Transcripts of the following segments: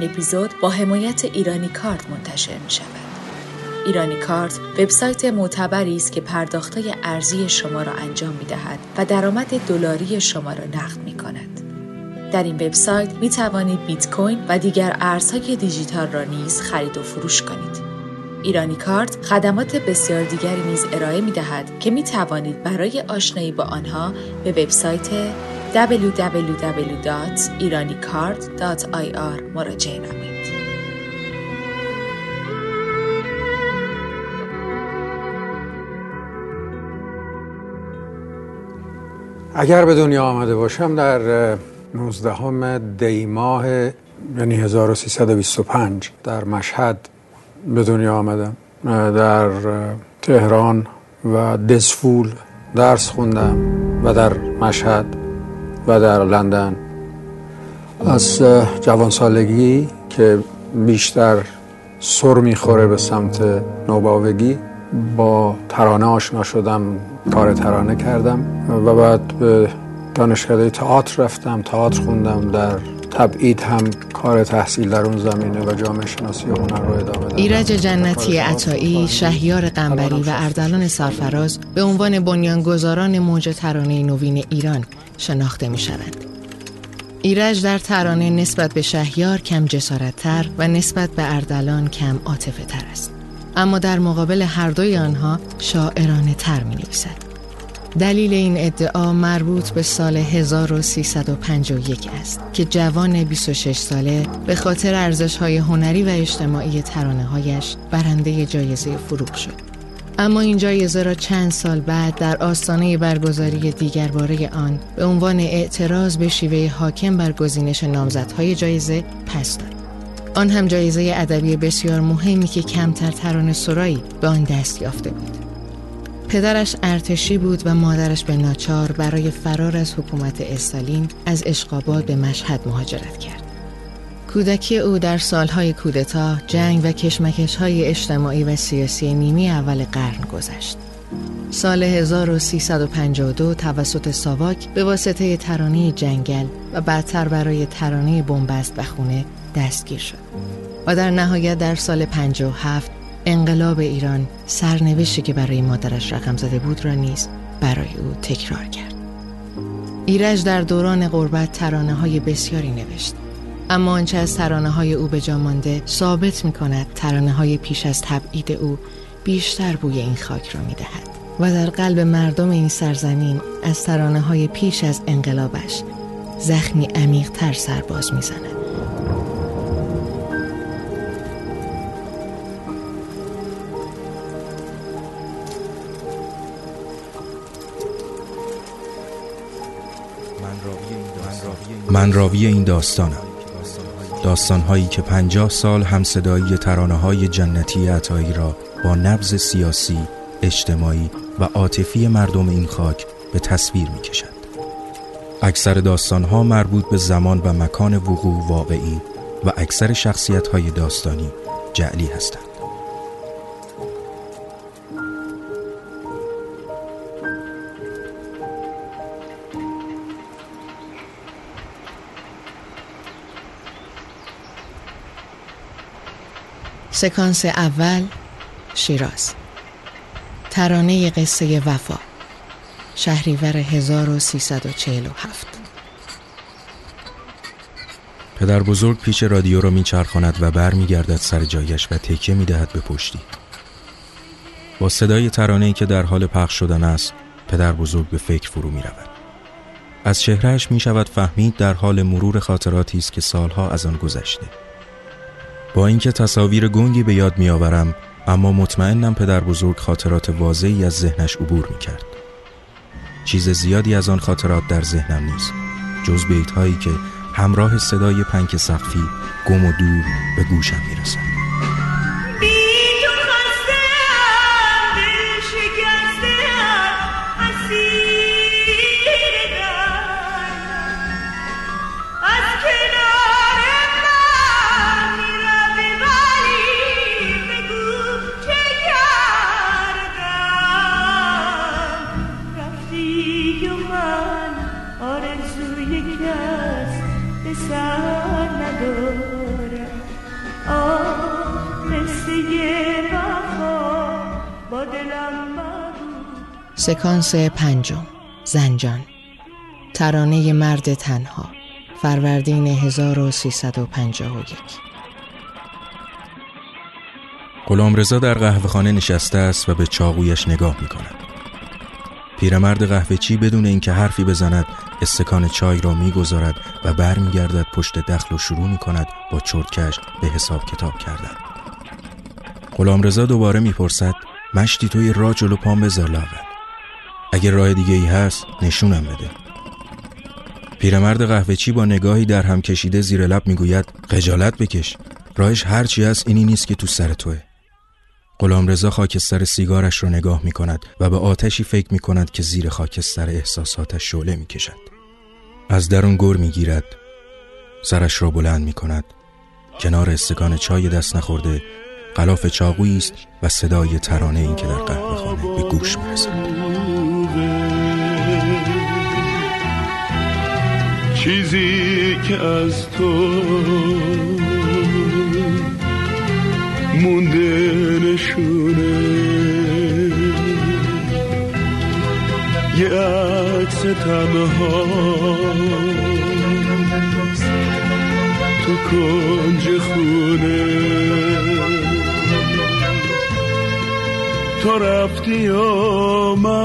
این اپیزود با حمایت ایرانی کارت منتشر می شود. ایرانی کارت وبسایت معتبری است که پرداختهای ارزی شما را انجام می دهد و درآمد دلاری شما را نقد می کند. در این وبسایت می توانید بیت کوین و دیگر ارزهای دیجیتال را نیز خرید و فروش کنید. ایرانی کارت خدمات بسیار دیگری نیز ارائه می دهد که می توانید برای آشنایی با آنها به وبسایت www.iranicard.ir مراجعه نمایید. اگر به دنیا آمده باشم در 19 دی ماه یعنی 1325 در مشهد به دنیا آمدم در تهران و دسفول درس خوندم و در مشهد و در لندن. از جوان سالگی که بیشتر سر می‌خوره به سمت نوباوگی با ترانه آشنا شدم کار ترانه کردم و بعد به دانشکده تئاتر رفتم تئاتر خوندم در تبعید هم کار تحصیل در اون زمینه و جامعه شناسی هنر رو ادامه دادم ایرج جنتی عطایی، شهیار قنبری و اردلان سرفراز به عنوان بنیانگذاران موج ترانه نوین ایران شناخته می شوند. ایرج در ترانه نسبت به شهیار کم جسارتتر و نسبت به اردلان کم عاطفه تر است. اما در مقابل هر دوی آنها شاعرانه تر می نویسد. دلیل این ادعا مربوط به سال 1351 است که جوان 26 ساله به خاطر ارزش های هنری و اجتماعی ترانه هایش برنده جایزه فروغ شد. اما این جایزه را چند سال بعد در آستانه برگزاری دیگر باره آن به عنوان اعتراض به شیوه حاکم بر گزینش نامزدهای جایزه پس داد. آن هم جایزه ادبی بسیار مهمی که کمتر ترانه سرایی به آن دست یافته بود. پدرش ارتشی بود و مادرش به ناچار برای فرار از حکومت استالین از اشقاباد به مشهد مهاجرت کرد. کودکی او در سالهای کودتا، جنگ و کشمکش های اجتماعی و سیاسی نیمی اول قرن گذشت. سال 1352 توسط ساواک به واسطه ترانه جنگل و بعدتر برای ترانه بنبست و خونه دستگیر شد و در نهایت در سال 57 انقلاب ایران سرنوشتی که برای مادرش رقم زده بود را نیز برای او تکرار کرد ایرج در دوران غربت ترانه های بسیاری نوشت اما آنچه از ترانه های او به جا مانده ثابت می کند ترانه های پیش از تبعید او بیشتر بوی این خاک را می دهد و در قلب مردم این سرزمین از ترانه های پیش از انقلابش زخمی عمیق تر سرباز می زند. من راوی این داستانم داستان هایی که پنجاه سال همصدایی ترانه های جنتی عطایی را با نبز سیاسی، اجتماعی و عاطفی مردم این خاک به تصویر می کشند. اکثر داستان ها مربوط به زمان و مکان وقوع واقعی و اکثر شخصیت های داستانی جعلی هستند. سکانس اول شیراز. ترانه قصه وفا شهریور 1347 پدر بزرگ پیش رادیو را میچرخاند و بر میگردد سر جایش و تکیه می‌دهد به پشتی. با صدای ترانه که در حال پخش شدن است پدر بزرگ به فکر فرو می رود. از چهرهش می شود فهمید در حال مرور خاطراتی است که سالها از آن گذشته. با اینکه تصاویر گنگی به یاد میآورم اما مطمئنم پدر بزرگ خاطرات واضحی از ذهنش عبور می کرد. چیز زیادی از آن خاطرات در ذهنم نیست جز بیت هایی که همراه صدای پنک سقفی گم و دور به گوشم می‌رسند. یک دست ندارم آه مثل یه با دلم سکانس پنجم. زنجان. ترانه مرد تنها. فروردین 1351 غلام رضا در قهوهخانه نشسته است و به چاقویش نگاه می کند. پیرمرد قهوهچی بدون اینکه حرفی بزند استکان چای را می‌گذارد و برمیگردد پشت دخل و شروع می کند با چرتکش به حساب کتاب کردن. غلام رضا دوباره می‌پرسد مشتی توی راه جلو پام بذار لاغل اگر راه دیگه ای هست نشونم بده پیرمرد قهوه چی با نگاهی در هم کشیده زیر لب می‌گوید خجالت بکش راهش هرچی هست اینی نیست که تو سر توه رضا خاکستر سیگارش را نگاه می کند و به آتشی فکر می کند که زیر خاکستر احساساتش شعله می کشد. از درون گر می گیرد. سرش را بلند می کند. کنار استکان چای دست نخورده غلاف چاقویی است و صدای ترانه این که در قهوه خانه به گوش می رسد. چیزی که از تو مونده نشونه یه عکس تنها. تو کنج خونه. تو رفتی و من؟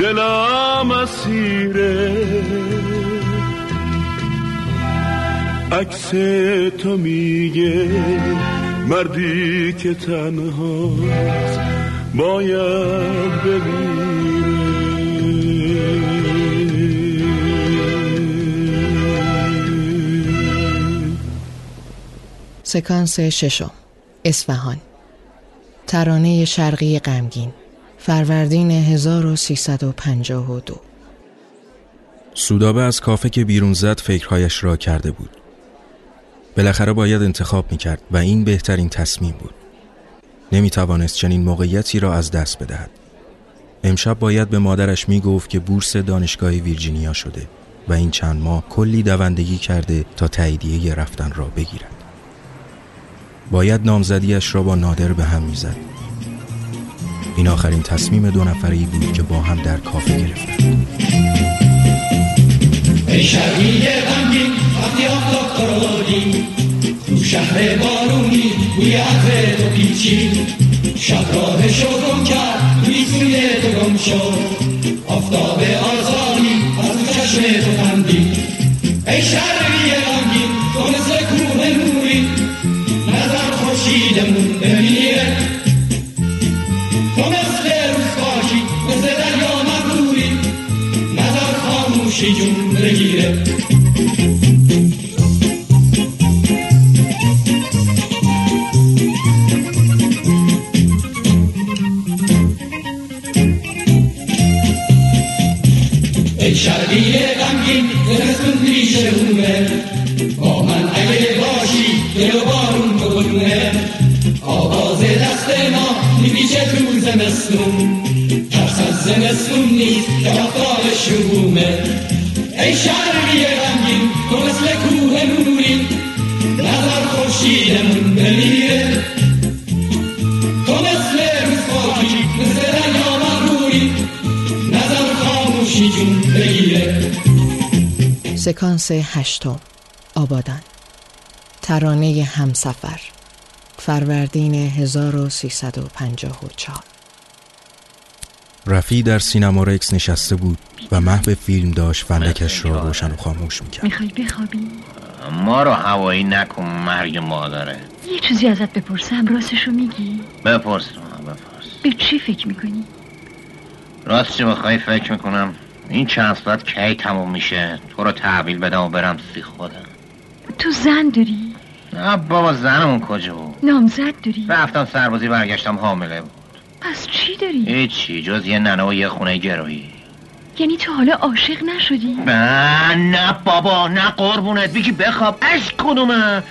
دلم اسیره. عکس تو میگه مردی که تنهاست. باید بمیره سکانس ششم. اسفهان ترانه شرقی غمگین. فروردین 1352 سودابه از کافه که بیرون زد فکرهایش را کرده بود. بالاخره باید انتخاب می‌کرد و این بهترین تصمیم بود. نمی توانست چنین موقعیتی را از دست بدهد. امشب باید به مادرش می گفت که بورس دانشگاه ویرجینیا شده و این چند ماه کلی دوندگی کرده تا تاییدیه رفتن را بگیرد. باید نامزدیش را با نادر به هم می‌زد. این آخرین تصمیم دو نفری بود که با هم در کافه گرفتند. ای وقتی آفتاب تو شهر بارونی بوی عطر تو پیچی. شب راه شو کرد توی سوی تو گم شد. آفتاب آزادی از چشم تو خندی. ای شهری غمگین تو مثل کوه نوری. نظر خوشیدمون بمیره. تو مثل روز پاکی مثل دریا مغروری. نظر خاموشی جون بگیره. زمستون. ترس از زمستون نیست که آفتاب شرومه ای شرقی غمگین تو مثل کوه نوری نظر خورشیدمون سکانس هشتم. آبادان. ترانه همسفر. فروردین 1354 رفی در سینما رکس نشسته بود و محو فیلم داشت فندکش را روشن و خاموش می‌کرد. می‌خوای بخوابی؟ ما رو هوایی نکن مرگ مادره یه چیزی ازت بپرسم راستشو میگی؟ بپرس بپرس. به چی فکر می‌کنی؟ راستش بخوای فکر می‌کنم؟ این چند ساعت کی تموم میشه؟ تو رو تحویل بدم و برم سی خودم. تو زن داری؟ نه بابا زنمون کجا بود؟ نامزد داری؟ رفتم سربازی برگشتم حامله بود. پس چی داری؟ هیچی جز یه ننه و یه خونه گروهی. یعنی تو حالا عاشق نشدی؟ نه نه بابا نه قربونت. بگی بخواب اش کدومه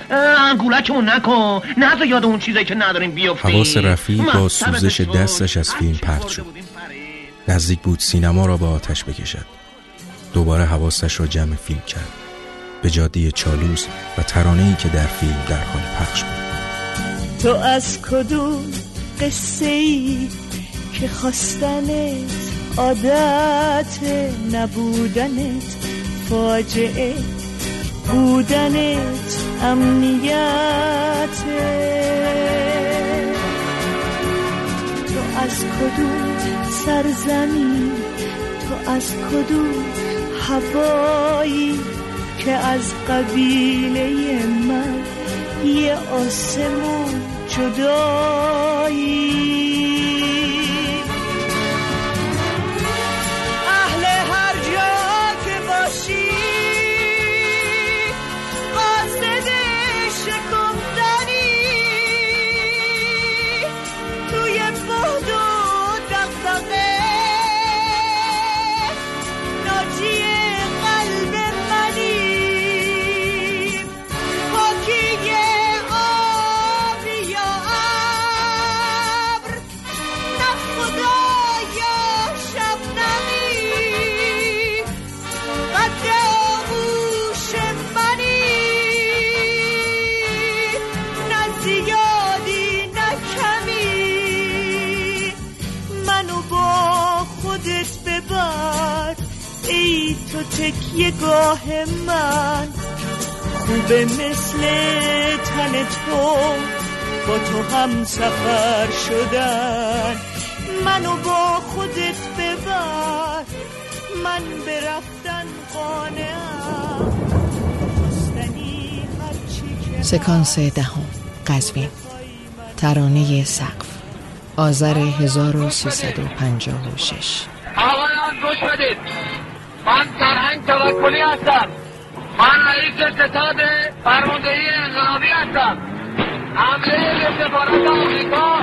انگولکمون نکن. نه تو یاد اون چیزی که نداریم بیافتی حواس رفی با سوزش دستش از فیلم پرت شد. نزدیک بود سینما را به آتش بکشد. دوباره حواسش را جمع فیلم کرد. به جاده چالوس و ترانه‌ای که در فیلم در حال پخش بود. تو از کدوم قصه ای که خواستنت عادت نبودنت فاجعه بودنت امنیته تو از کدوم سرزمین؟ تو از کدوم هوایی که از قبیله من یه آسمون جدایی؟ تکیه گاه من خوبه مثل تن تو با تو هم سفر شدن. منو با خودت ببر من برفتن قانعم. سکانس دهم قزوین. ترانه سقف آذر 1356 آقایان گوش بدید. من سرهنگ توکلی هستم. من رئیس ستاد فرماندهی انقلابی هستم. حمله سفارت آمریکا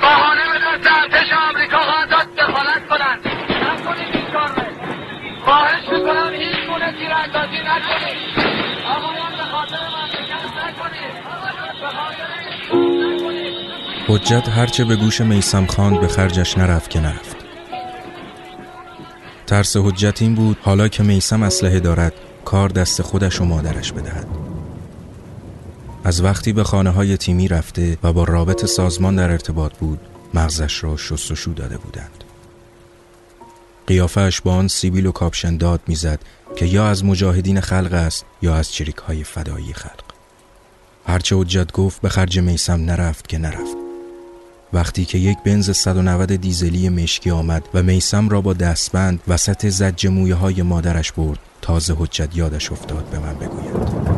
بهانه به دست ارتش آمریکا خواهد داد دخالت کنند. نکنید این کار خواهش می‌کنم هیچ گونه تیراندازی نکنید. آقایان به خاطر مملکت نکنید. حجت هرچه به گوش میسم خان به خرجش نرفت که نرفت. ترس حجت این بود حالا که میسم اسلحه دارد کار دست خودش و مادرش بدهد. از وقتی به خانه های تیمی رفته و با رابط سازمان در ارتباط بود مغزش را شستشو داده بودند. قیافش با آن سیبیل و کاپشن داد می‌زد که یا از مجاهدین خلق است یا از چریک های فدایی خلق. هرچه حجت گفت به خرج میسم نرفت که نرفت. وقتی که یک بنز 190 دیزلی مشکی آمد و میسم را با دستبند وسط زج مویه های مادرش برد تازه حجت یادش افتاد به من بگوید.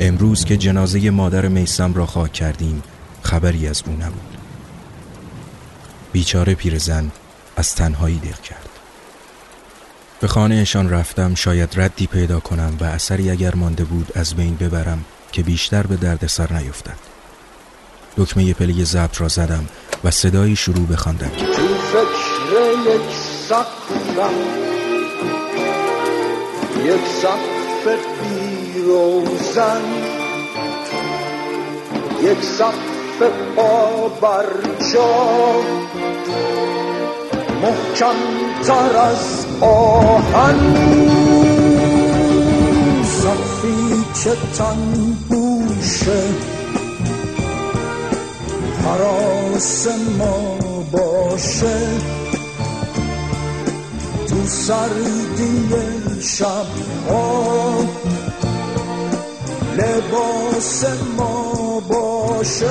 امروز که جنازه مادر میسم را خاک کردیم خبری از او نبود. بیچاره پیرزن از تنهایی دق کرد. به خانهشان رفتم شاید ردی پیدا کنم و اثری اگر مانده بود از بین ببرم که بیشتر به درد سر نیفتد. دکمه پله ضبط را زدم و صدایی شروع تو فکر یک سقفم یک سقف بیروزن یک سقف پا برجا محکم تر از آهن سقفی که تن بوشه. حراس ما باشه. تو سردی شب ها. لباس ما باشه.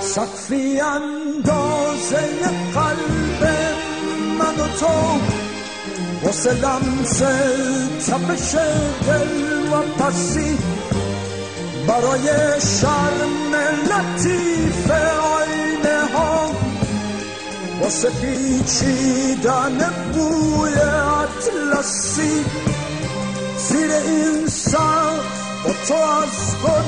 سقفی اندازه قلب من و تو. واسه لمس تپش دل و پسی برای شرم لطیف آینه ها. واسه پیچیدن بوی اطلسی زیر این سر با تو از خود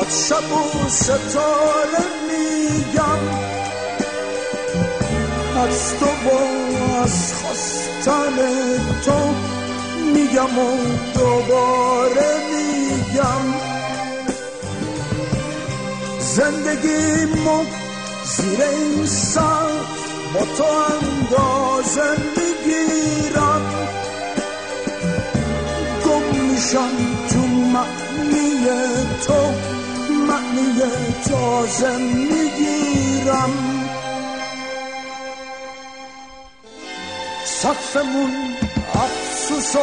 از شب و ستاره میگم. از تو با از خواستن تو میگم و دوباره میگم. زندگی مو زیر این سر با تو اندازه می‌گیرم. گم میشم تو معنی تو معنی تازه می‌گیرم. سقفمون افسوس و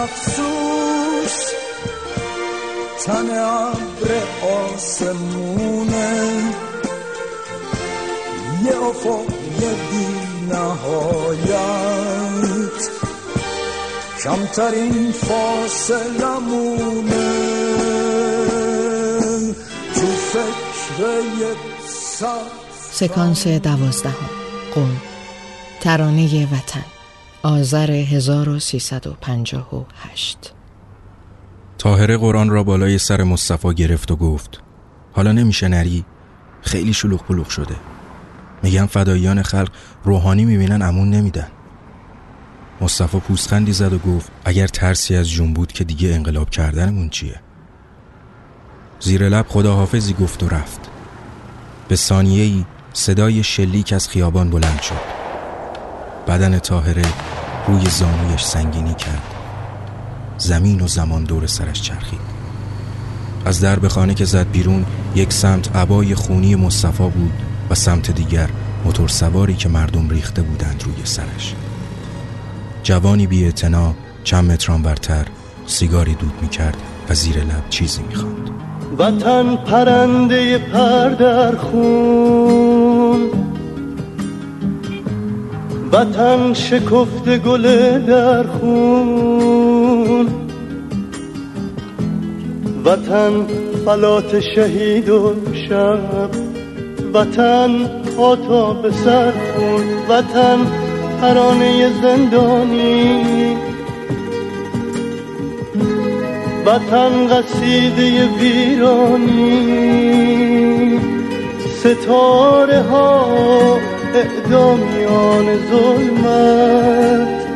افسوس. تن ابر آسمونه. یه افق یه بی نهایت کمترین فاصلمونه تو فکر سکانس دوازدهم. قوم ترانه وطن. آذر 1358 تاهره قرآن را بالای سر مصطفی گرفت و گفت حالا نمیشه نری؟ خیلی شلوغ پلوغ شده. میگن فداییان خلق روحانی می‌بینن امون نمیدن. مصطفی پوستخندی زد و گفت اگر ترسی از جون بود که دیگه انقلاب کردنمون چیه؟ زیر لب خداحافظی گفت و رفت. به ثانیه ای صدای شلیک از خیابان بلند شد. بدن تاهره روی زانویش سنگینی کرد. زمین و زمان دور سرش چرخید. از درب خانه که زد بیرون یک سمت عبای خونی مصطفا بود و سمت دیگر موتور سواری که مردم ریخته بودند روی سرش. جوانی بی چند متران برتر سیگاری دود می کرد و زیر لب چیزی می خواند. وطن پرنده پر در خون. وطن شکفت گل در خون. وطن فلات شهید و شب. وطن آتا به سر خون. وطن ترانه زندانی. وطن قصیده ویرانی. ستاره ها اعدامیان ظلمت.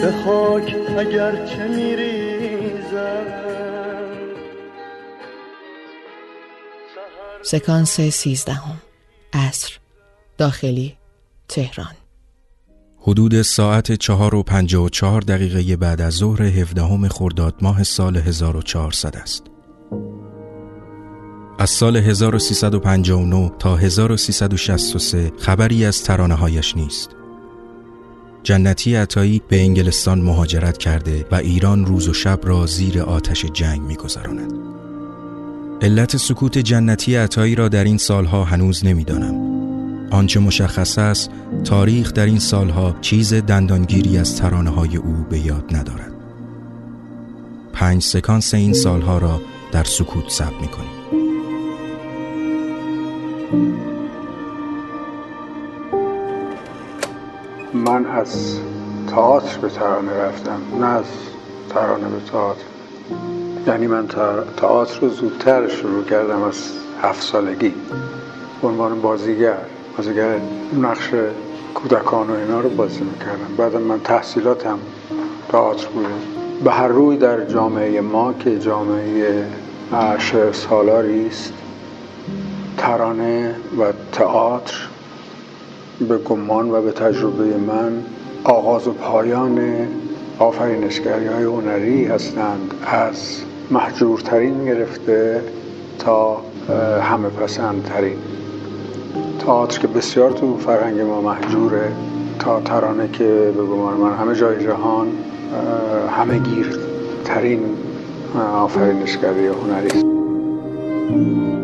به خاک اگر چه میریزم سکانس سیزدهم. عصر. داخلی تهران. حدود ساعت چهار و پنجه و چهار دقیقه بعد از ظهر هفدهم خرداد ماه سال 1400 است. از سال 1359 تا 1363 خبری از ترانه هایش نیست. جنتی عطایی به انگلستان مهاجرت کرده و ایران روز و شب را زیر آتش جنگ میگذراند. علت سکوت جنتی عطایی را در این سالها هنوز نمی‌دانم. آنچه مشخص است تاریخ در این سالها چیز دندانگیری از ترانه های او به یاد ندارد. پنج سکانس این سالها را در سکوت ثبت می کنیم. من از تئاتر به ترانه رفتم نه از ترانه به تئاتر. یعنی من تئاتر رو زودتر شروع کردم از هفت سالگی. عنوان بازیگر. بازیگر نقش کودکان و اینا رو بازی می‌کردم. بعد من تحصیلاتم تئاتر بوده به هر روی در جامعه ما که جامعه شعر سالاری است ترانه و تئاتر به گمان و به تجربه من آغاز و پایان آفرینشگری های هنری هستند. از محجورترین گرفته تا همه پسندترین. تئاتر که بسیار تو فرهنگ ما محجوره تا ترانه که به گمان من همه جای جهان همه گیرترین آفرینشگری هنری است.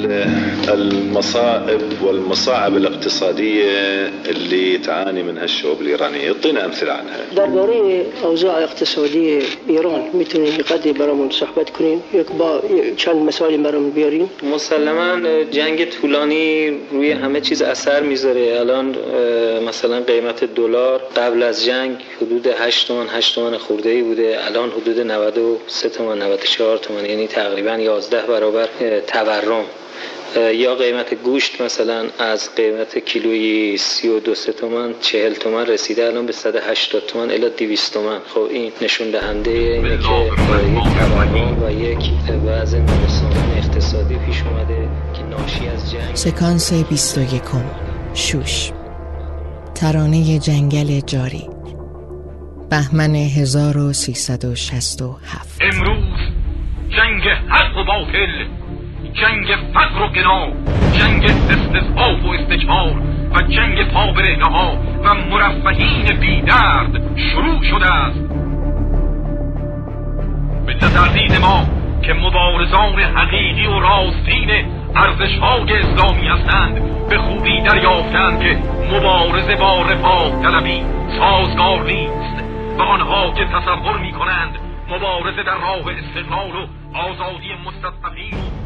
Yeah. المصائب والمصاعب الاقتصادية اللي تعاني منها الشعوب الإيرانية. يعطينا أمثلة عنها. درباره أوضاع اقتصادی ایران می‌تونید قدری برامون صحبت کنین یک با چند مثالی برامون بیارین مسلما جنگ طولانی روی همه چیز اثر می‌ذاره. الان مثلا قیمت دلار قبل از جنگ حدود 8 تومن 8 تومن خورده ای بوده. الان حدود 93 تومن 94 تومن یعنی تقریبا 11 برابر تورم. یا قیمت گوشت مثلا از قیمت کیلویی 32 تومن 40 تومن رسیده الان به 180 تومن الی 200 تومن خب این نشون دهنده اینه که و یک وضع ناسازگار اقتصادی پیش اومده که ناشی از جنگ. سکانس 21 شوش. ترانه جنگل جاری. بهمن 1367 امروز جنگ حق و باطل. جنگ فقر و گنا جنگ استضعاف و استکبار و جنگ پا ها و مرفهین بیدرد شروع شده است. به نظر ما که مبارزان حقیقی و راستین ارزش های اسلامی هستند به خوبی دریافتند که مبارزه با رفاه طلبی سازگار نیست و آنها که تصور می کنند مبارزه در راه استقلال و آزادی مستضعفین و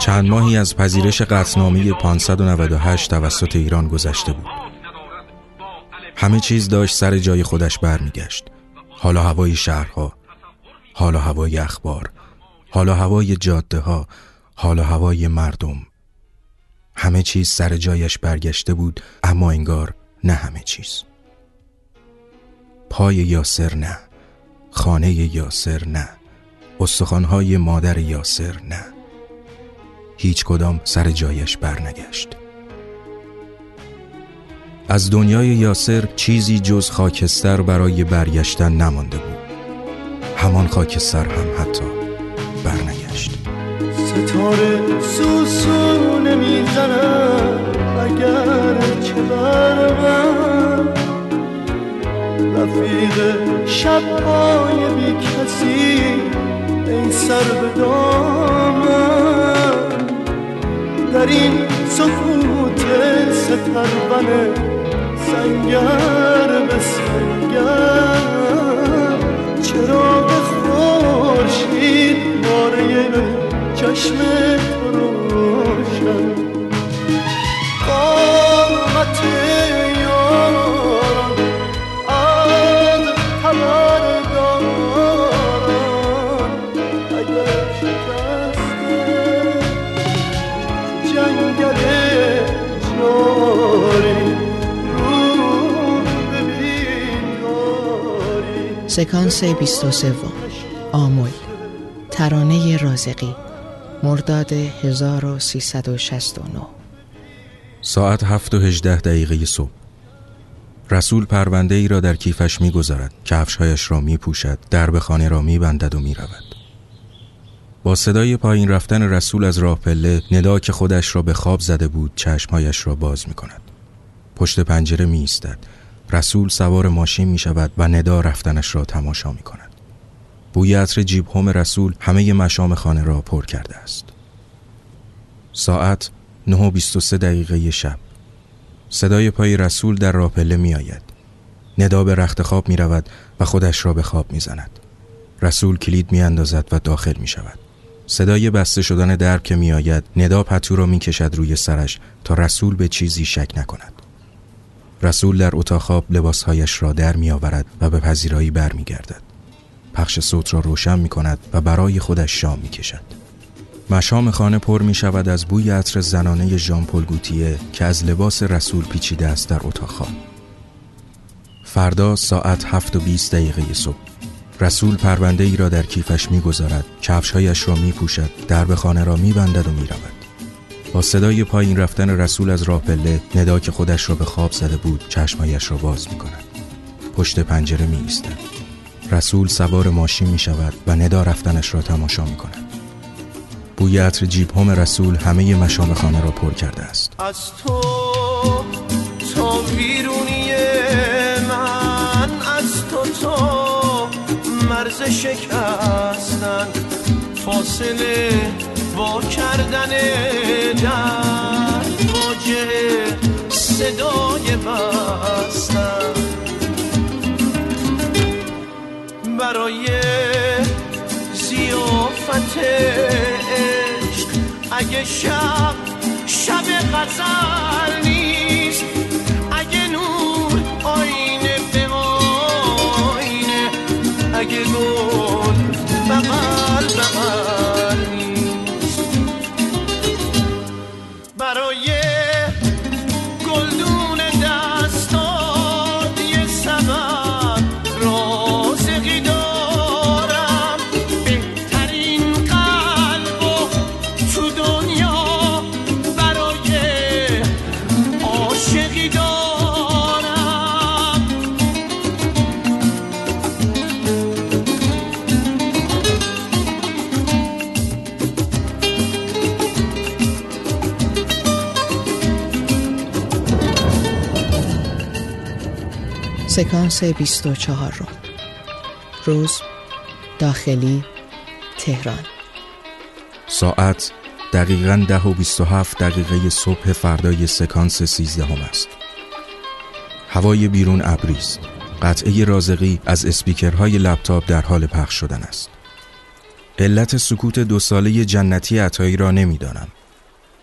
چند ماهی از پذیرش قطعنامه 598 توسط ایران گذشته بود. همه چیز داشت سر جای خودش برمیگشت. حالا هوای شهرها حالا هوای اخبار حالا هوای جاده ها حالا هوای مردم. همه چیز سر جایش برگشته بود اما انگار نه همه چیز. پای یاسر نه خانه یاسر نه استخوانهای مادر یاسر نه. هیچ کدام سر جایش برنگشت. از دنیای یاسر چیزی جز خاکستر برای برگشتن نمانده بود. همان خاکستر هم حتی برنگشت. ستاره سوسو نمی‌زنم اگر چه بر من رفیق شبهای بی کسی ای سر به در این سکوت ستربن سنگر به سنگر. چرا به خورشید باره چشم سکانس 23 آمول. ترانه رازقی. مرداد 1369 ساعت هفت و هجده دقیقه صبح. رسول پرونده ای را در کیفش می گذارد کفشهایش را می پوشد درب خانه را می بندد و می رود. با صدای پایین رفتن رسول از راه پله ندا که خودش را به خواب زده بود چشمهایش را باز می کند پشت پنجره می ایستد رسول سوار ماشین می شود و ندا رفتنش را تماشا می کند بوی عطر جیب هم رسول همه مشام خانه را پر کرده است. ساعت 9:23 دقیقه شب. صدای پای رسول در راه پله می آید ندا به رخت خواب می رود و خودش را به خواب می زند رسول کلید می اندازد و داخل می شود صدای بسته شدن درب که می آید ندا پتو را می کشد روی سرش تا رسول به چیزی شک نکند. رسول در اتاق خواب لباسهایش را در می آورد و به پذیرایی بر می گردد پخش صوت را روشن می کند و برای خودش شام می کشد مشام خانه پر می شود از بوی عطر زنانه ژان پل گوتیه که از لباس رسول پیچیده است در اتاق خواب. فردا ساعت هفت و 20 دقیقه صبح. رسول پرونده ای را در کیفش می گذارد کفشهایش را می پوشد درب خانه را می بندد و می رود با صدای پایین رفتن رسول از راه پله ندا که خودش را به خواب زده بود چشمایش را باز می کند پشت پنجره می ایستد رسول سوار ماشین می شود و ندا رفتنش را تماشا می کند بوی عطر جیب هم رسول همه مشام خانه را پر کرده است. از تو تا بیرونی من از تو تا مرز شکستن فاصله با کردن در واجه صدای بستن. برای زیافت عشق اگه شب شب غزل سکانس 24 رو. روز داخلی تهران. ساعت دقیقا ده و 27 دقیقه صبح فردای سکانس 13 هم است. هوای بیرون ابری است قطعه رازقی از اسپیکرهای لپتاپ در حال پخش شدن است. علت سکوت دو ساله جنتی عطایی را نمی‌دانم.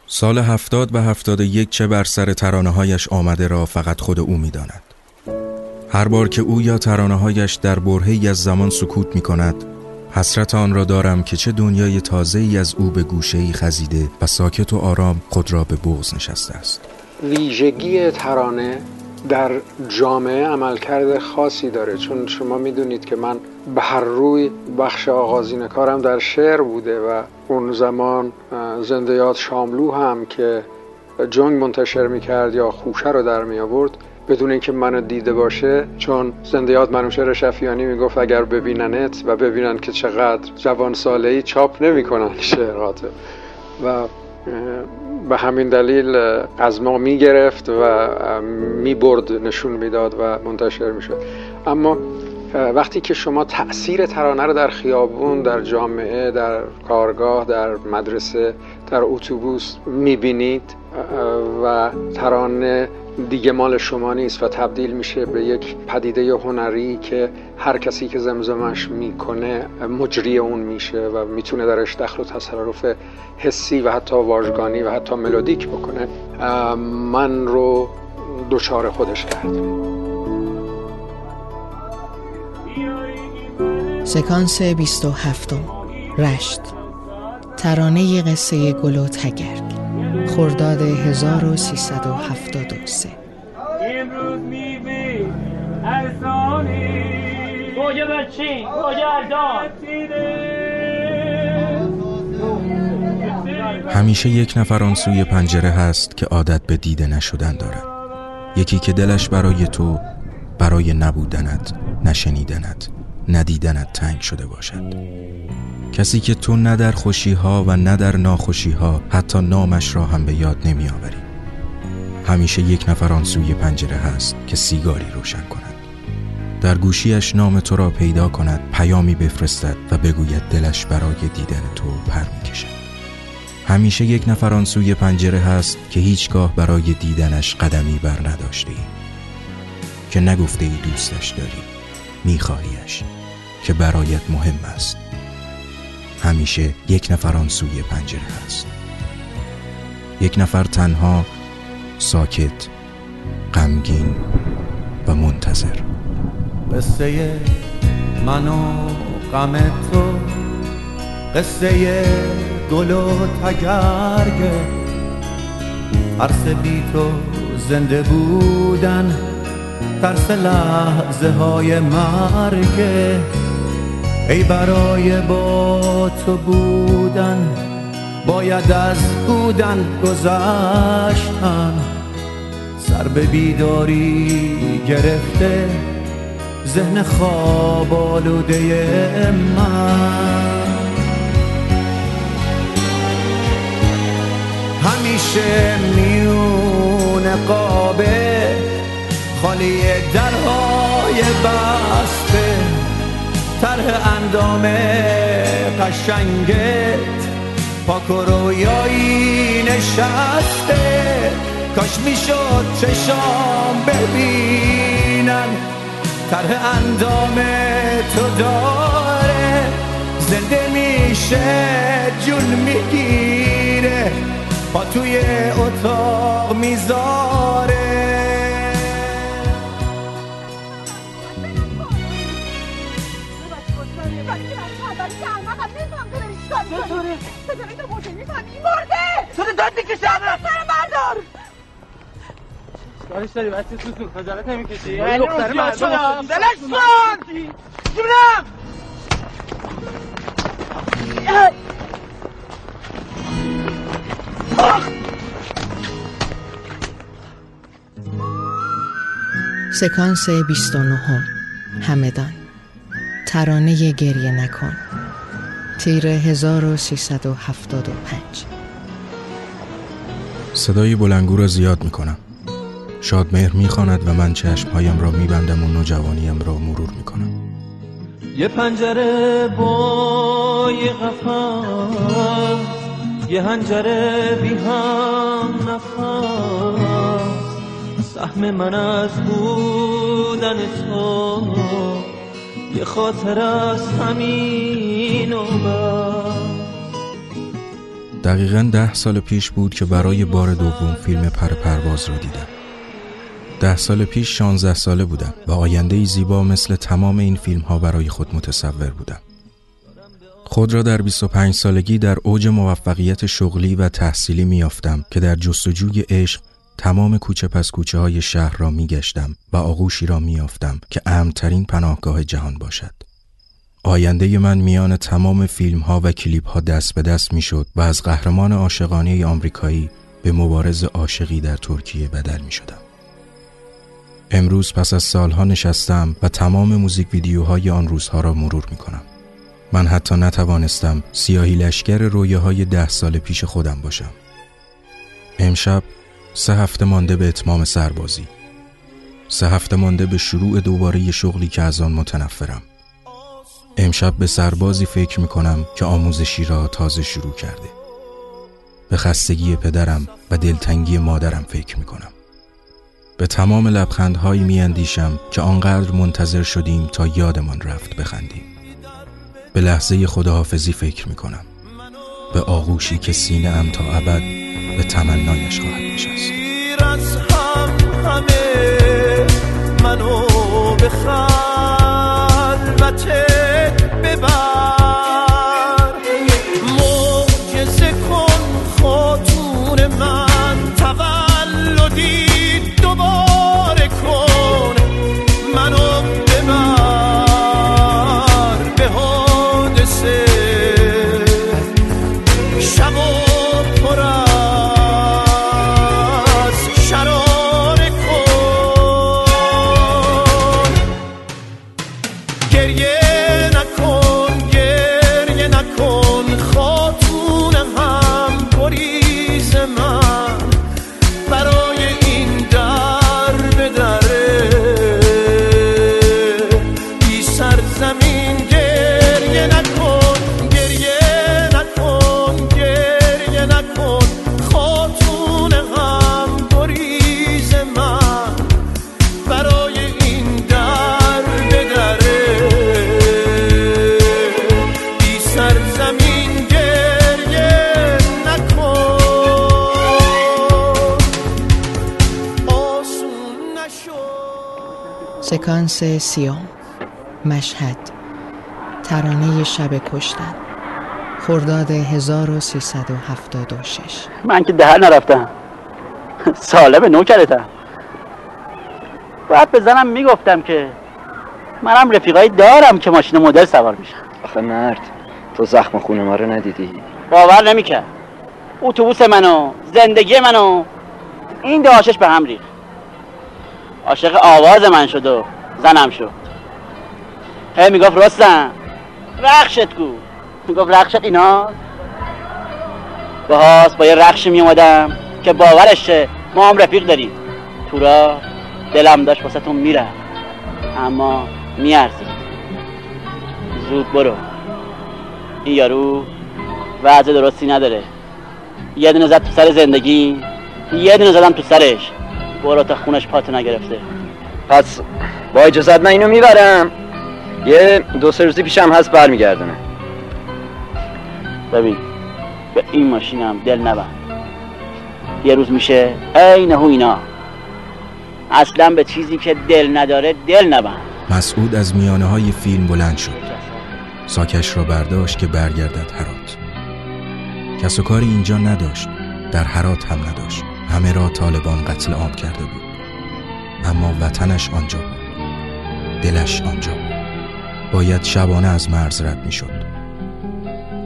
سال هفتاد و هفتاد یک چه بر سر ترانه هایش آمده را فقط خود او می‌داند. هر بار که او یا ترانه هایش در برهی از زمان سکوت می کند حسرت آن را دارم که چه دنیای تازه ای از او به گوشه ای خزیده و ساکت و آرام خود را به بغز نشسته است. ویژگی ترانه در جامعه عملکرد خاصی داره. چون شما می‌دونید که من به هر روی بخش آغازین کارم در شعر بوده و اون زمان زنده یاد شاملو هم که جنگ منتشر می‌کرد یا خوشه رو در می آورد بدون اینکه منو دیده باشه چون زنده یاد منوشه شفیانی می‌گفت اگر ببیننت و ببینن که چقدر جوان ساله ای چاپ نمی‌کنن شعرات. و به همین دلیل از ما می‌گرفت و می‌برد نشون می‌داد و منتشر می‌شد. اما وقتی که شما تاثیر ترانه رو در خیابون در جامعه در کارگاه در مدرسه در اتوبوس می‌بینید و ترانه دیگه مال شما نیست و تبدیل میشه به یک پدیده هنری که هر کسی که زمزمش می‌کنه مجری اون میشه و می‌تونه درش دخل و تصرف حسی و حتی واژگانی و حتی ملودیک بکنه. من رو دچار خودش کرد. سکانس 27 رشت. ترانه قصه گل و تگرگ. خرداد 1373 امروز میوه ارزانی. گوجه بچین گوجه اردان همیشه یک نفر آن سوی پنجره هست که عادت به دیده نشدن دارد. یکی که دلش برای تو برای نبودنت نشنیدنت. ندیدنت تنگ شده باشد. کسی که تو نه در خوشی ها و نه در ناخوشی ها حتی نامش را هم به یاد نمی آوری همیشه یک نفر آن سوی پنجره هست که سیگاری روشن کند. در گوشیش نام تو را پیدا کند پیامی بفرستد و بگوید دلش برای دیدن تو پر می کشد همیشه یک نفر آن سوی پنجره هست که هیچگاه برای دیدنش قدمی بر نداشته. که نگفته ای دوستش داری میخواهیش که برایت مهم است. همیشه یک نفر آن سوی پنجره است. یک نفر تنها ساکت غمگین و منتظر. قصه من و غم تو قصه گل و تگرگه ترس بی تو زنده بودن ترس لحظه های مرگه ای برای با تو بودن باید از بودن گذشتن. سر به بیداری گرفته ذهن خواب آلوده من. همیشه میون قابه خالی درهای بسته. طرح اندام قشنگت. پاک و رویایی نشسته. کاش می‌شد چشام ببینن. طرح اندام تو داره. زنده میشه جون می‌گیره. پا توی اتاق می‌ذاره. ستاره تو موشه می‌فهمی مرده! تو داد می‌کشه همه سر بردار کارش داری بچه سوسون خجالت نمی‌کشی. یعنی دختر شدم. دلش سون جونم! سکانس 29 همدان. ترانه گریه نکن. تیر 1375 صدای بلنگو را زیاد می‌کنم. شادمهر می‌خواند و من چشمهایم را میبندم و نوجوانیم را مرور می‌کنم. یه پنجره با یه قفص یه هنجره بی هم نفس. سهم من از بودن تو یه خاطر از همین و دقیقا ده سال پیش بود که برای بار دوم فیلم پر پرواز را دیدم. ده سال پیش شانزده ساله بودم و آینده زیبا مثل تمام این فیلم ها برای خود متصور بودم. خود را در 25 سالگی در اوج موفقیت شغلی و تحصیلی میافتم که در جستجوی عشق تمام کوچه پس کوچه های شهر را می گشتم و آغوشی را میافتم که امترین پناهگاه جهان باشد. آینده من میان تمام فیلم ها و کلیپ ها دست به دست می شد و از قهرمان عاشقانه آمریکایی به مبارز عاشقی در ترکیه بدل می شدم. امروز پس از سالها نشستم و تمام موزیک ویدیوهای آن روزها را مرور می کنم. من حتی نتوانستم سیاهی لشگر رویه های ده سال پیش خودم باشم. امشب سه هفته مانده به اتمام سربازی. سه هفته مانده به شروع دوباره شغلی که از آن متنفرم. امشب به سربازی فکر می کنم که آموزشی را تازه شروع کرده. به خستگی پدرم و دلتنگی مادرم فکر می کنم. به تمام لبخندهایی می اندیشم که آنقدر منتظر شدیم تا یادمان رفت بخندیم. به لحظه خداحافظی فکر می کنم. به آغوشی که سینه ام تا ابد به تمنایش خواهد نشست. از هم همه منو به خلوت نشد سکانس سیوم مشهد ترانه شب کشتن خرداد 1376 من که دهر نرفتم. ساله به نوکرتم باید به زنم می‌گفتم که منم رفیقایی دارم که ماشین مدل سوار میشن آخه مرد تو زخم خون ما رو ندیدی؟ باور نمی‌کرد. اتوبوس منو زندگی منو این داشش به هم ریخت. عاشق آواز من شد و زنم شد هی می‌گفت رستم. رخشت کو. می‌گفت رخشت اینا. باهاس با یه رخشی میومدم که باورش شه ما هم رفیق داریم. تو را دلم داشت واسه تون میره اما میارزید زود برو. این یارو وضع درستی نداره. یه دونه زد تو سر زندگی یه دونه زدم تو سرش. برو تا خونش پاتو نگرفته. پس با اجازت من اینو می‌برم. یه دو سه روزی پیشم هست برمیگردونه. ببین به این ماشینم دل نبند. یه روز میشه عین اینا. اصلا به چیزی که دل نداره دل نبند. مسعود از میانه های فیلم بلند شد. ساکش را برداشت که برگردد هرات. کس و کاری اینجا نداشت در هرات هم نداشت. همه را طالبان قتل عام کرده بود. اما وطنش آنجا بود. دلش آنجا باید شبانه از مرز رد می شد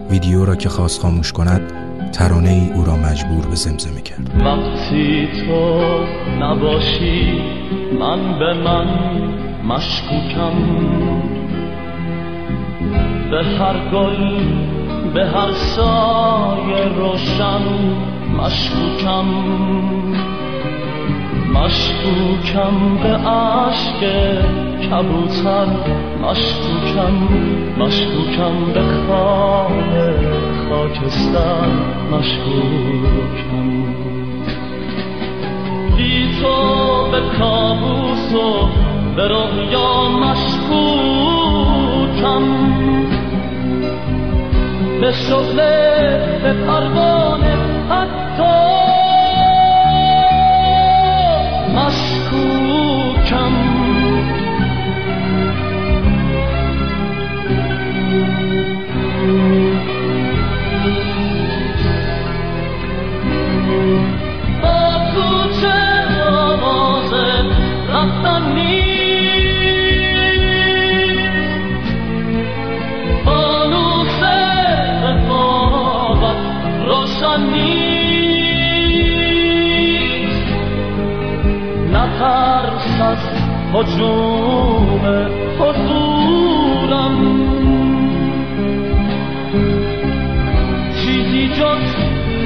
ویدیو را که خواست خاموش کند ترانه ای او را مجبور به زمزمه کرد. وقتی تو نباشی من به من مشکوکم. به هر گل به هر سایه روشن مشکوکم. مشکوکم به عشق کبوتر مشکوکم مشکوکم به خام خاکستر مشکوکم. بی تو به کابوس و به رویا مشکوکم. به شغله به پروانه حتی مشکوکم با نترس از حجوم حضورم چیزی جز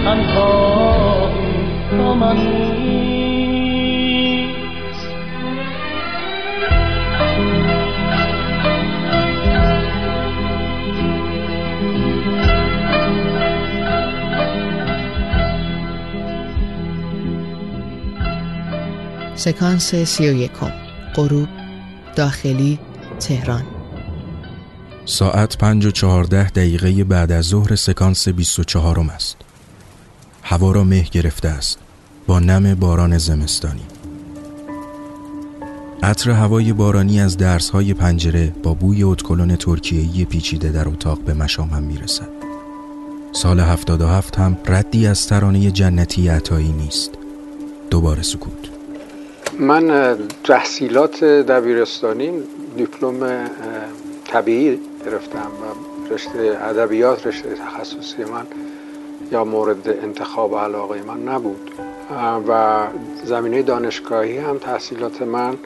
تنهایی با من سکانس سی و یکم غروب داخلی تهران. ساعت پنج و چهارده دقیقه بعد از ظهر سکانس 24 است. هوا را مه گرفته است. با نم باران زمستانی. عطر هوای بارانی از درسهای پنجره با بوی اتکلون ترکیه‌ای پیچیده در اتاق به مشامم می‌رسد. سال 77 هم ردی از ترانه جنتی عطایی نیست. دوباره سکوت. من تحصیلات دبیرستانی دیپلم طبیعی گرفتم و رشته ادبیات رشته تخصصی من یا مورد انتخاب و علاقه من نبود. و زمینه دانشگاهی هم تحصیلات من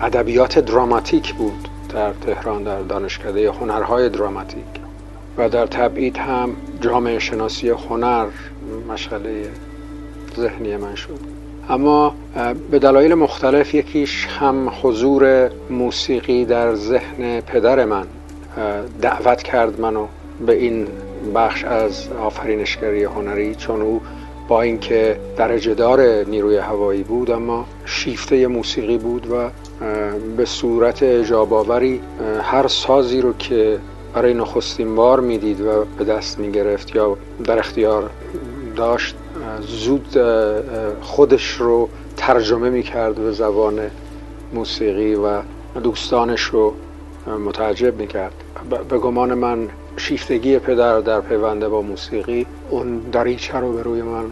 ادبیات دراماتیک بود در تهران در دانشکده هنرهای دراماتیک. و در تبعید هم جامعه شناسی هنر مشغله ذهنی من شد. اما به دلایل مختلف یکیش هم حضور موسیقی در ذهن پدر من دعوت کرد منو به این بخش از آفرینشگری هنری چون او با اینکه درجه دار نیروی هوایی بود اما شیفته موسیقی بود و به صورت اجاباوری هر سازی رو که برای نخستین بار می‌دید و به دست می‌گرفت یا در اختیار داشت زود خودش رو ترجمه می‌کرد به زبان موسیقی و دوستانش رو متعجب می‌کرد. به گمان من شیفتگی پدر در پیونده با موسیقی اون دریچه رو به روی من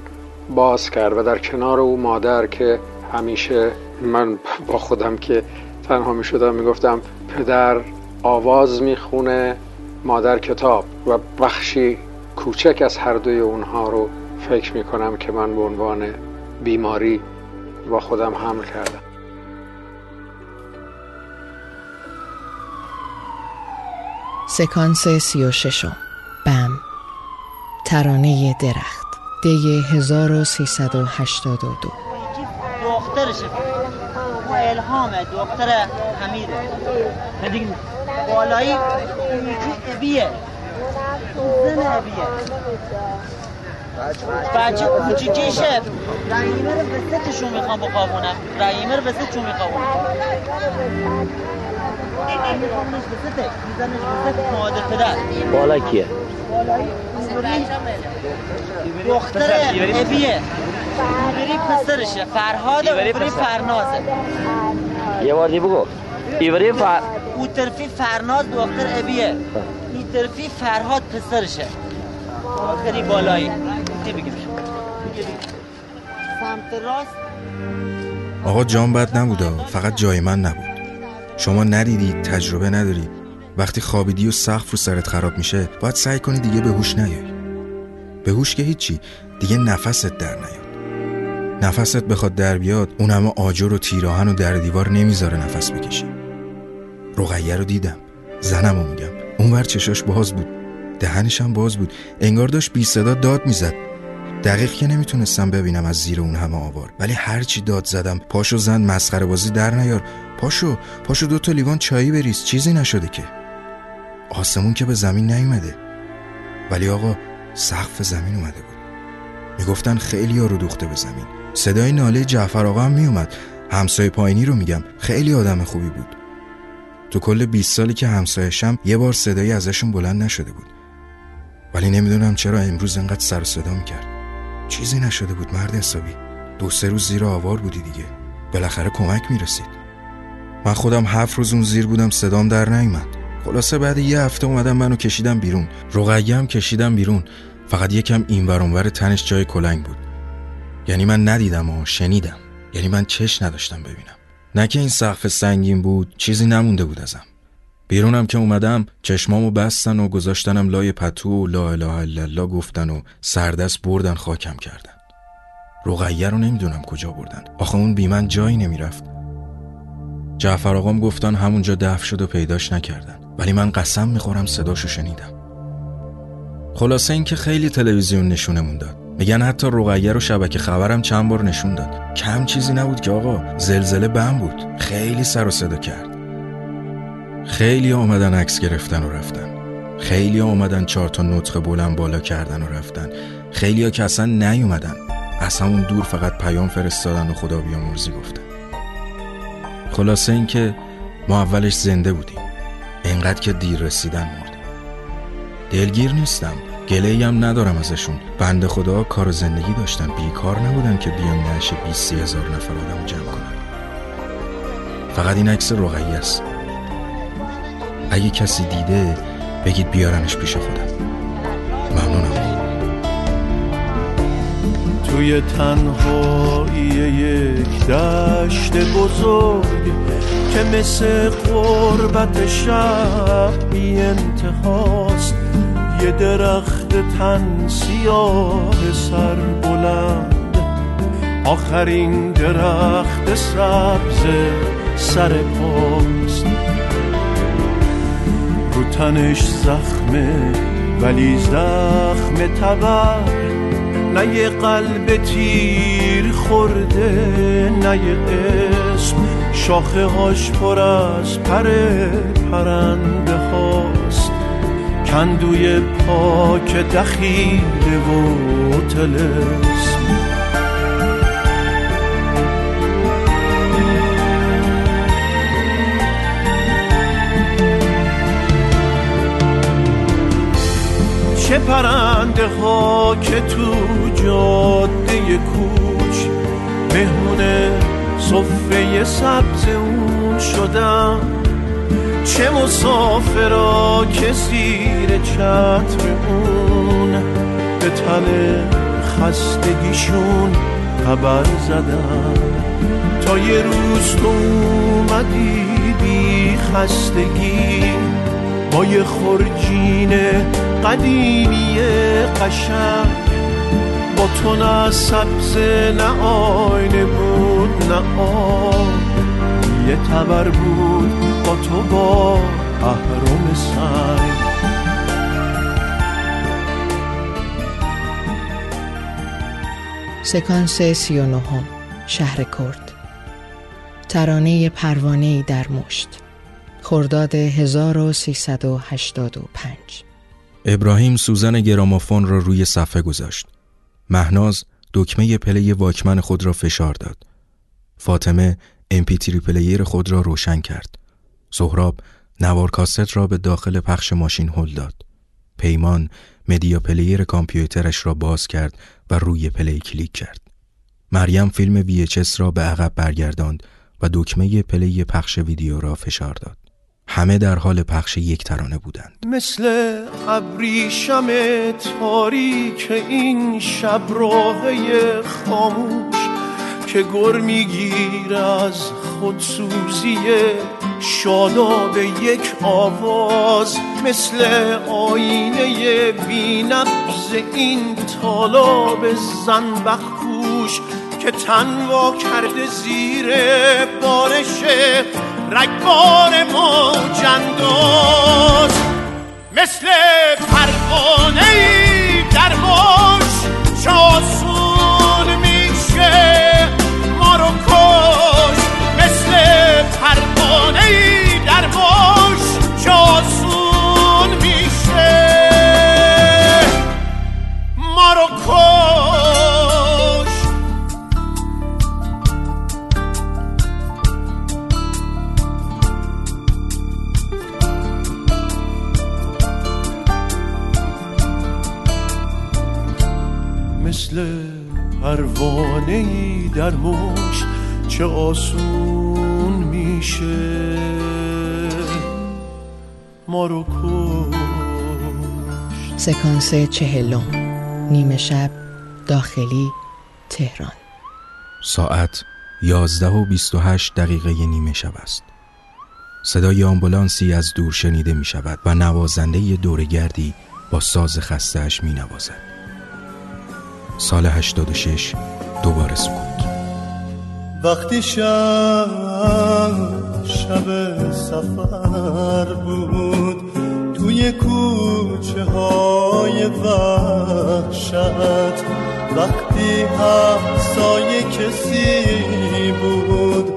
باز کرد و در کنار او مادر که همیشه من با خودم که تنها می شدم می گفتم پدر آواز می‌خونه مادر کتاب و بخشی کوچک از هر دوی اونها رو فکر می کنم که من به عنوان بیماری با خودم حمل کردم. سکانس سی و ششم. بم. ترانه درخت. دی 1382 دخترشه ما الهامه. دختر حمیده دیگه بالایی. یکی ابیه. زن ابیه. بچه کوچیکیشه رحیمه رو به ستشون می‌خوام بخوابونم. رحیمه رو به ستشون میخوابونم. بالا کیه؟ دختر ابیه. ایوری پسرشه. فرهاد و ایوری فرنازه. یه بار بگو. ایوری فر... او طرفی فرناز دختر ابیه. این طرفی فرهاد پسرشه. آخری بالایی. سمت راست آقا جان بد نبوده فقط جای من نبود. شما ندیدید تجربه ندارید وقتی خوابیدی و سقف رو سرت خراب میشه باید سعی کنی دیگه به هوش نیای. به هوش که هیچی دیگه نفست در نیاد. نفست بخواد در بیاد اون همه آجر و تیراهن و در دیوار نمی‌ذاره نفس بکشی رقیه رو دیدم. زنم رو میگم. اونور چشاش باز بود. دهنش هم باز بود. انگار داشت بی صدا داد می‌زد. دقیق که نمی‌تونستم ببینم از زیر اون همه آوار. ولی هرچی داد زدم پاشو زن مسخره بازی در نیار. پاشو پاشو دو تا لیوان چایی بریز. چیزی نشده که. آسمون که به زمین نیومده. ولی آقا سقف زمین اومده بود. می‌گفتن خیلی ها رو دوخته به زمین. صدای ناله جعفر آقا هم میومد همسایه پایینی رو میگم. خیلی آدم خوبی بود. تو کل 20 سالی که همسایشم یه بار صدایی ازشون بلند نشده بود. ولی نمی‌دونم چرا امروز انقدر سر صدا می‌کرد چیزی نشده بود مرد حسابی. دو سه روز زیر آوار بودی دیگه. بالاخره کمک می‌رسید. من خودم هفت روز اون زیر بودم صدام در نیومد. خلاصه بعد یه هفته اومدم منو کشیدم بیرون. رقیه کشیدم بیرون. فقط یکم این ورانور تنش جای کلنگ بود. یعنی من ندیدم و شنیدم. یعنی من چش نداشتم ببینم. نه که این سقف سنگین بود چیزی نمونده بود ازم. بیرونم که اومدم چشمامو بستن و گذاشتنم لای پتو و لا اله الا الله گفتن و سردست بردن خاکم کردن. رقیه رو نمی‌دونم کجا بردن. آخه اون بی من جایی نمی‌رفت. جعفر آقام گفتن همونجا دف شد و پیداش نکردن. ولی من قسم می‌خورم صداشو شنیدم. خلاصه اینکه خیلی تلویزیون نشونمون داد. میگن حتی رقیه رو شبکه خبرم چند بار نشون داد. کم چیزی نبود که آقا. زلزله بم بود. خیلی سر و صدا کرد. خیلی آمدن عکس گرفتن و رفتن. خیلی آمدن چهار تا نطق بلند بالا کردن و رفتن. خیلی ها که اصلا نیومدن. از همون دور فقط پیام فرستادن و خدا بیامرزی گفتن. خلاصه اینکه ما اولش زنده بودیم. انقدر که دیر رسیدن مردیم. دلگیر نیستم. گله هم ندارم ازشون. بنده خدا کار و زندگی داشتن. بیکار نبودن که بیان نشه 20 هزار نفر آدم جمع کنن. فقط این عکس رقیه است. اگه کسی دیده بگید بیارنش پیش خودم. ممنونم. توی تنهایی یک دشت بزرگ که مثل قربت شب بی انتهاست یه درخت تن سیاه سر بلند. آخرین درخت سبز سر پاست. رو تنش زخمه ولی زخم تبر. نه یه قلب تیر خورده نه یه اسم. شاخه هاش پر از پر پرنده هاست. کندوی پاک دخیله و تلسم چه پرنده ها که تو جاده کوچ مهمونه صفه سبز اون شدن چه مسافرا که زیر چتر اون به تن خستگیشون خبر زدن تا یه روز تو اومدی بی خستگی با یه خرجین قدیمی قشنگ. با تو نه سبز نه آینه بود نه آب. یه تبر بود با تو با اهرم سنگ. سکانس سی و نهم شهر کرد. ترانه پروانه در مشت. خرداد 1385 ابراهیم سوزن گرامافون را روی صفحه گذاشت. مهناز دکمه play واکمن خود را فشار داد. فاطمه MP3 player خود را روشن کرد. سهراب نوار کاست را به داخل پخش ماشین هل داد. پیمان media player کامپیوترش را باز کرد و روی play کلیک کرد. مریم فیلم VHS را به عقب برگرداند و دکمه play پخش ویدیو را فشار داد. همه در حال پخش یک ترانه بودند. مثل ابریشم تاریک این شب راهه خاموش که گر میگیر از خودسوزی شاداب یک آواز. مثل آینه بینبز این طالاب زنبخ که تن وا کرده زیر بارش رگبار موجنداز مثل پروانه ای در باش چاسون میشه. ما رو کش. مثل پروانه ای در باش چاسون میشه. ما رو کش. مشت چه آسون میشه ما رو کشت سکانس چهلم نیمه شب داخلی تهران ساعت 11 و 28 دقیقه نیمه شب است. صدای آمبولانسی از دور شنیده می شود و نوازنده دورگردی با ساز خستهش می نوازد. سال 86 دوباره سکوت. وقتی شب شب سفر بود توی کوچه های وحشت وقتی همسایه کسی بود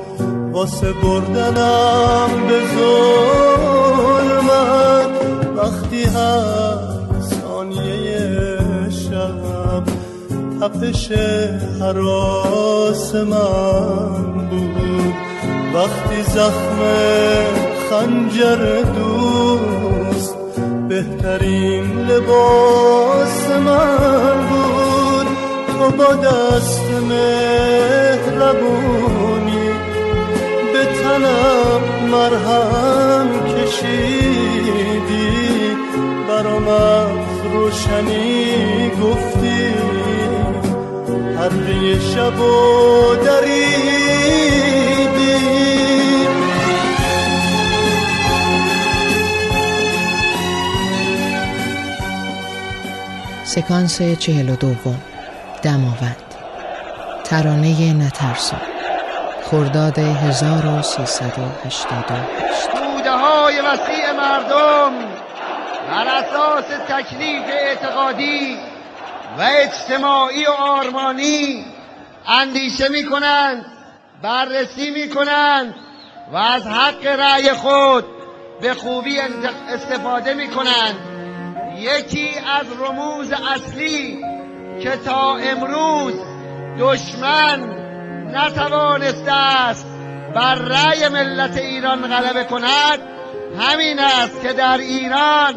واسه بردنم به ظلمت وقتی هر تپش حراس من بود. وقتی زخم خنجر دوست بهترین لباس من بود. تو با دست مهربونی به تنم مرهم کشیدی. برام از روشنی گفتی حلقه شب و دریدی سکانس چهل و دوم. دماوند. ترانه نترسان. خرداد 1388 توده های وسیع مردم بر اساس تکلیف اعتقادی و اجتماعی و آرمانی اندیشه می کنند بررسی می کنند و از حق رأی خود به خوبی استفاده می کنند یکی از رموز اصلی که تا امروز دشمن نتوانسته است بر رأی ملت ایران غلبه کند همین است که در ایران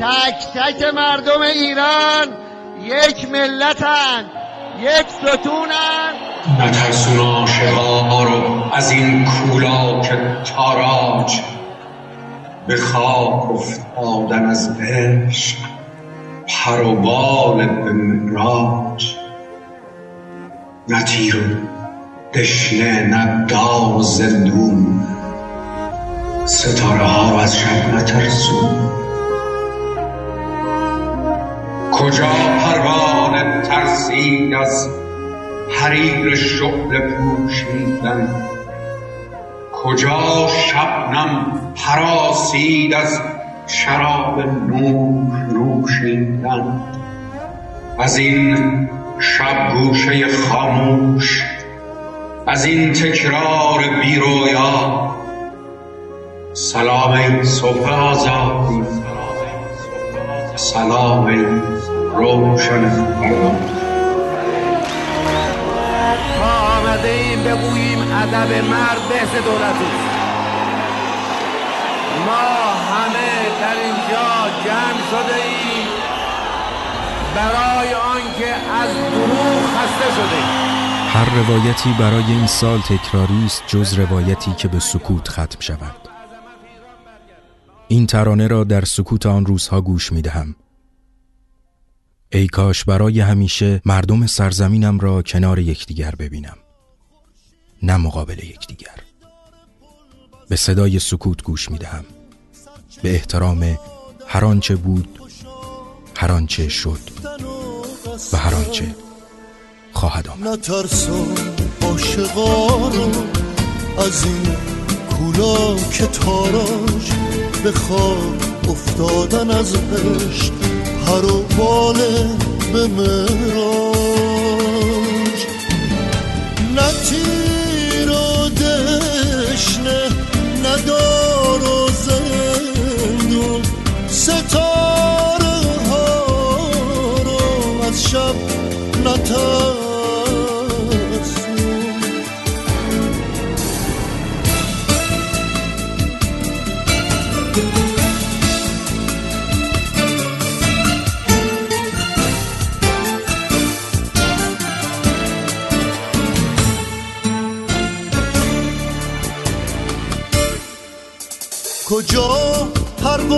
تک تک مردم ایران یک ملتن یک ستونن. نترسون عاشقا رو از این کولا که تاراج به خاک افتادن از عشق پر و بال به مراج نه تیر دشنه نه دار و زندون ستاره ها رو از شب نترسون. کجا پروانه ترسید از حریر شغل پوشیدن؟ کجا شبنم حراسید از شراب نوش نوشیدن؟ از این شب گوشه خاموش از این تکرار بیرویا. سلام ای صبح آزادی سلام ای روشن ما آمده ایم بگوییم ادب مرد بهز دولتی ما همه در اینجا جمع شده ایم برای آنکه از دروغ خسته شده ایم هر روایتی برای این سال تکراری است جز روایتی که به سکوت ختم شود. این ترانه را در سکوت آن روزها گوش می دهم ای کاش برای همیشه مردم سرزمینم را کنار یکدیگر ببینم نه مقابل یکدیگر. به صدای سکوت گوش می دهم به احترام هر آنچه بود هر آنچه شد و هر آنچه خواهد آمد. نترسم عاشقا رو از این کولا که تاراج به افتادن از عشق. و باله به مراج. نه تیر و دشنه نه دار و زندون. ستاره ها رو از شب نترسون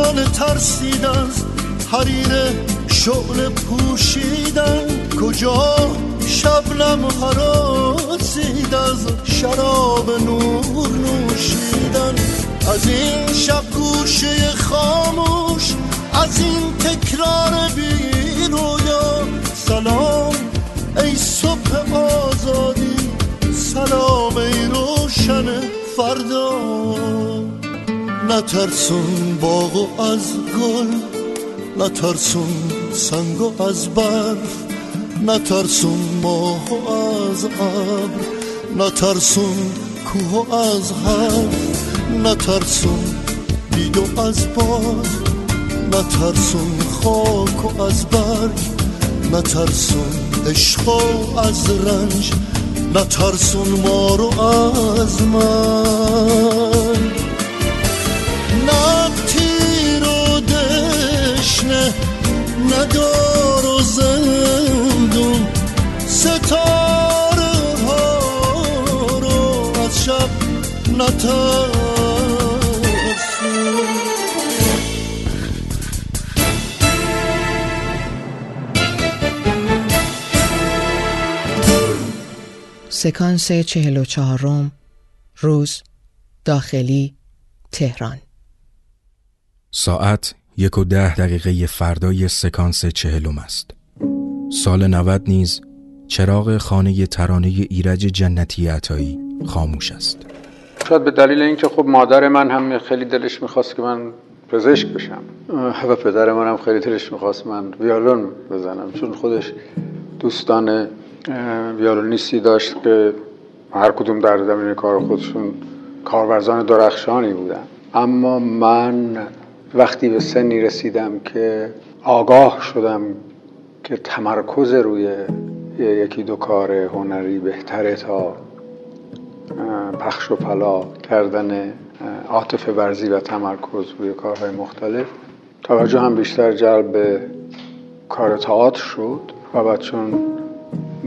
پروانه ترسید از حریر شعل پوشیدن. کجا شبنم حراسید از شراب نور نوشیدن. از این شب گوشه خاموش از این تکرار بی رویا سلام ای صبح آزادی سلام ای روشن فردا. نترسون باغ و از گل نترسون سنگ و از برف نترسون ماه و از ابر نترسون کوه از حرف نترسون بید و از باد نترسون خاک از برگ نترسون عشق از رنج نترسون ما رو از من ندار و زندون ستاره ها رو از شب نترسون. سکانس چهل و چهارم روز داخلی تهران. ساعت یک و ده دقیقه فردای سکانس چهلم است. سال 90 نیز چراغ خانه ترانه ایرج جنتی عطایی خاموش است. شاید به دلیل اینکه خب مادر من هم خیلی دلش می‌خواست که من پزشک بشم. و پدر من هم خیلی دلش می‌خواست من ویولون بزنم چون خودش دوستان ویولونیستی داشت که هر کدوم در زمین کار خودشون کارورزان درخشانی بودن. اما من وقتی به سنی رسیدم که آگاه شدم که تمرکز روی یکی دو کار هنری بهتره تا پخش و پلا کردن عاطفه ورزی و تمرکز روی کارهای مختلف. توجه هم بیشتر جلب کار تئاتر شد و بعد چون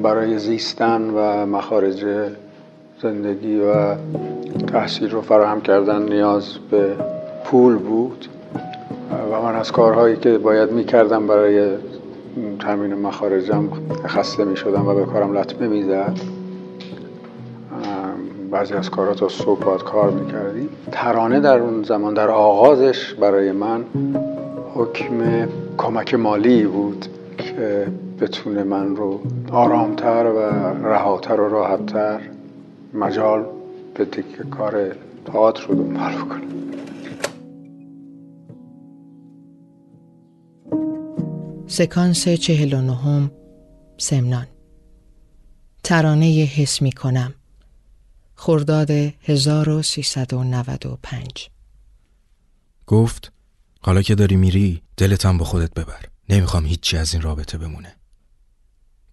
برای زیستن و مخارج زندگی و تحصیل رو فراهم کردن نیاز به پول بود و من از کارهایی که باید می‌کردم برای تامین مخارجم خسته می شدم و به کارم لطمه می‌زد. بعضی از کارها تا صبح باید کار می‌کردی. ترانه در اون زمان در آغازش برای من حکم کمک مالی بود که بتونه من رو آرامتر و رهاتر و راحتتر مجال به که کار تئاتر رو دنبال کنم سکانس چهل و نهم سمنان. ترانه حس می کنم. خرداد 1395 گفت حالا که داری میری دلتم با خودت ببر. نمی‌خوام هیچی از این رابطه بمونه.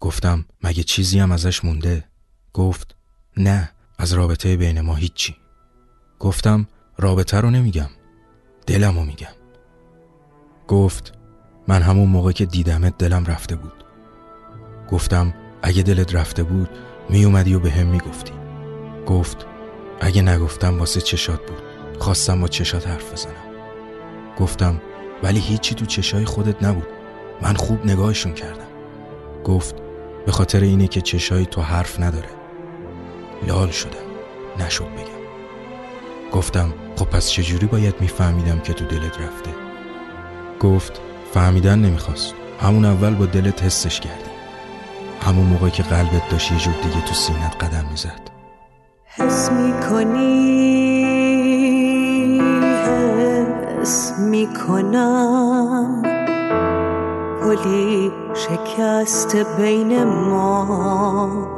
گفتم مگه چیزی هم ازش مونده؟ گفت نه از رابطه بین ما هیچی. گفتم رابطه رو نمیگم. دلمو میگم. گفت من همون موقع که دیدمت دلم رفته بود. گفتم اگه دلت رفته بود میومدی و به هم می‌گفتی. گفت اگه نگفتم واسه چشات بود. خواستم با چشات حرف بزنم. گفتم ولی هیچی تو چشای خودت نبود. من خوب نگاهشون کردم. گفت به خاطر اینه که چشای تو حرف نداره. لال شدم نشد بگم. گفتم خب پس چجوری باید میفهمیدم که تو دلت رفته؟ گفت فهمیدن نمی‌خواست. همون اول با دلت حسش کردی. همون موقع که قلبت داشت یه جور دیگه تو سینت قدم می‌زد. حس می‌کنی؟ حس می‌کنم. پلی شکست بین ما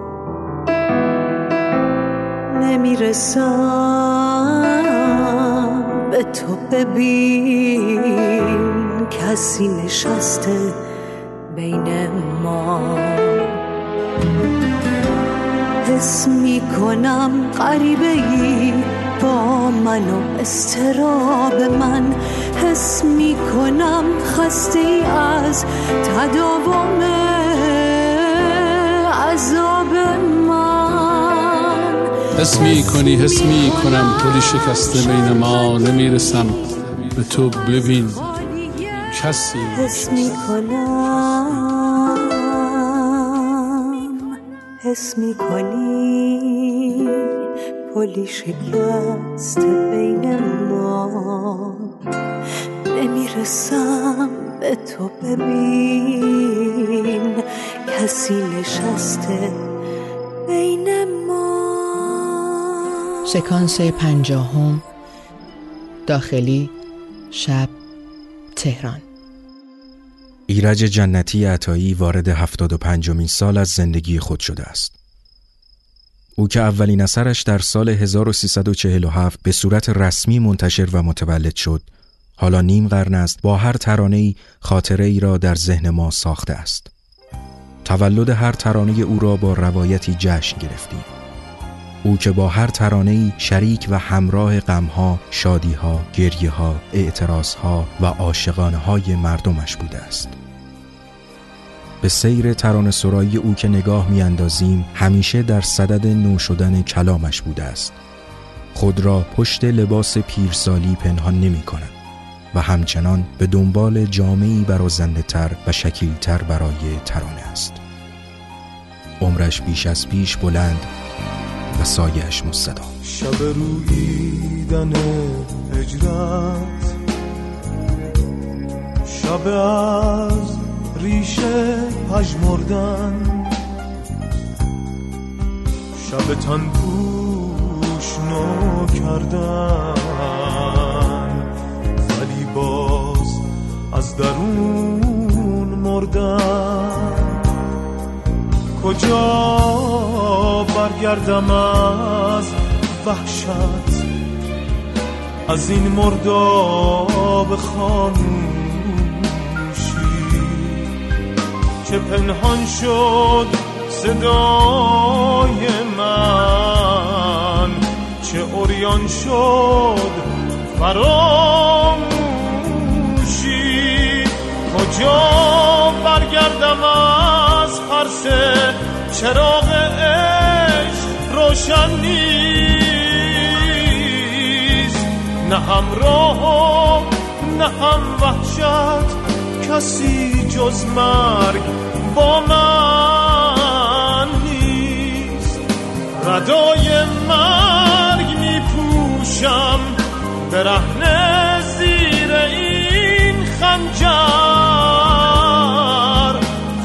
نمی‌رسم. به تو ببین. کسی نشسته بین ما. حس می‌کنم قریبه ای با من و استراب من. حس می‌کنم خسته ای از تداوم عذاب من. حس می کنی حس می کنم پلی شکسته بین ما. نمی‌رسم. به تو ببین. کسی حس می کنم حس می کنی پلی شکست بین ما. نمی‌رسم به تو ببین کسی نشسته بین ما. سکانس پنجاهم داخلی شب تهران. ایرج جنتی عطایی وارد هفتاد و پنجمین سال از زندگی خود شده است. او که اولین اثرش در سال 1347 به صورت رسمی منتشر و متولد شد، حالا نیم قرن است با هر ترانه‌ای خاطره ای را در ذهن ما ساخته است. تولد هر ترانه او را با روایتی جشن گرفتیم. او که با هر ترانه‌ای شریک و همراه غمها، شادیها، گریهها، اعتراضها و عاشقانه های مردمش بوده است. به سیر ترانه سرایی او که نگاه میاندازیم همیشه در صدد نو شدن کلامش بوده است. خود را پشت لباس پیرسالی پنهان نمی کند و همچنان به دنبال جامعی برازنده تر و شکیل تر برای ترانه است. عمرش بیش از پیش بلند و سایش مستدا شب رویدن هجرت شب ریشه پژمردن شب تن پوش نو کردن ولی باز از درون مردن. کجا برگردم از وحشت؟ از این مرداب خاموشی که پنهان شد صدای من. چه اوریان شد فراموشی. کجا برگردم از پرسه چراغ عشق روشن نیست. نه همراه نه هم وحشت. کسی جز مرگ با من نیست. ردای مرگ می پوشم برهنه زیر این خنجر.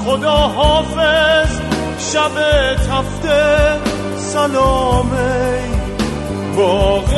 خدا حافظ شب تفته سلام ای باغ